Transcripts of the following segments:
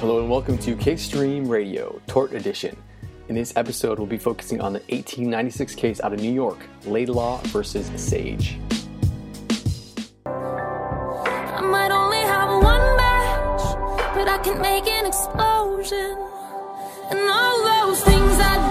Hello and welcome to Case Stream Radio, Tort Edition. In this episode, we'll be focusing on the 1896 case out of New York, Laidlaw versus Sage. I might only have one match, but I can make an explosion. And all those things I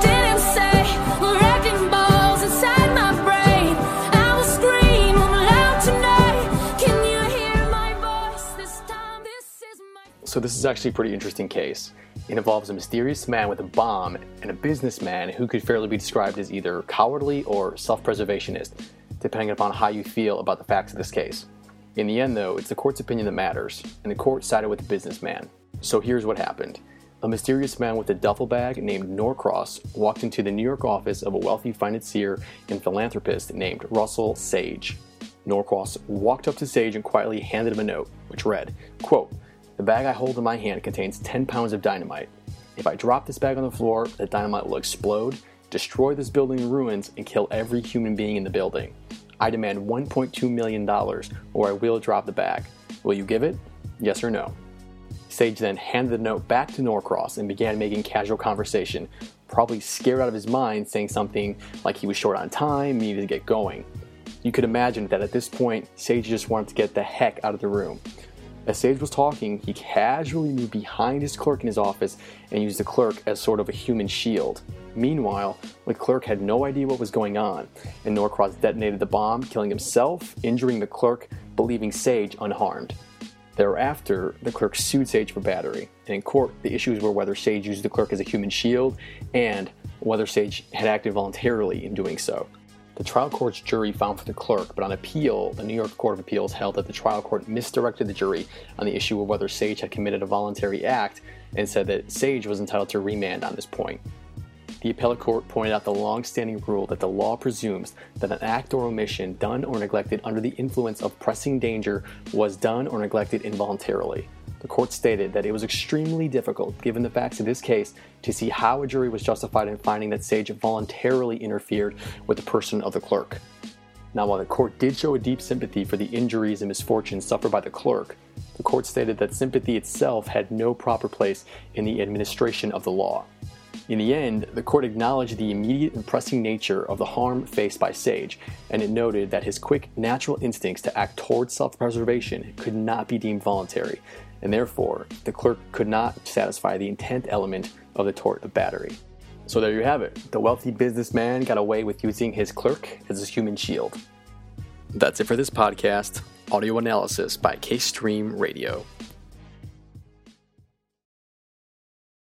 So, this is actually a pretty interesting case. It involves a mysterious man with a bomb and a businessman who could fairly be described as either cowardly or self preservationist, depending upon how you feel about the facts of this case. In the end, though, it's the court's opinion that matters, and the court sided with the businessman. So here's what happened. A mysterious man with a duffel bag named Norcross walked into the New York office of a wealthy financier and philanthropist named Russell Sage. Norcross walked up to Sage and quietly handed him a note, which read, quote, The bag I hold in my hand contains 10 pounds of dynamite. If I drop this bag on the floor, the dynamite will explode, destroy this building in ruins, and kill every human being in the building. I demand $1.2 million, or I will drop the bag. Will you give it? Yes or no? Sage then handed the note back to Norcross and began making casual conversation, probably scared out of his mind, saying something like he was short on time, needed to get going. You could imagine that at this point, Sage just wanted to get the heck out of the room. As Sage was talking, he casually moved behind his clerk in his office and used the clerk as sort of a human shield. Meanwhile, the clerk had no idea what was going on, and Norcross detonated the bomb, killing himself, injuring the clerk, but leaving Sage unharmed. Thereafter, the clerk sued Sage for battery, and in court, the issues were whether Sage used the clerk as a human shield and whether Sage had acted voluntarily in doing so. The trial court's jury found for the clerk, but on appeal, the New York Court of Appeals held that the trial court misdirected the jury on the issue of whether Sage had committed a voluntary act and said that Sage was entitled to remand on this point. The appellate court pointed out the long-standing rule that the law presumes that an act or omission done or neglected under the influence of pressing danger was done or neglected involuntarily. The court stated that it was extremely difficult, given the facts of this case, to see how a jury was justified in finding that Sage voluntarily interfered with the person of the clerk. Now, while the court did show a deep sympathy for the injuries and misfortunes suffered by the clerk, the court stated that sympathy itself had no proper place in the administration of the law. In the end, the court acknowledged the immediate and pressing nature of the harm faced by Sage, and it noted that his quick, natural instincts to act towards self preservation could not be deemed voluntary, and therefore, the clerk could not satisfy the intent element of the tort of battery. So there you have it. The wealthy businessman got away with using his clerk as a human shield. That's it for this podcast. Audio analysis by K Stream Radio.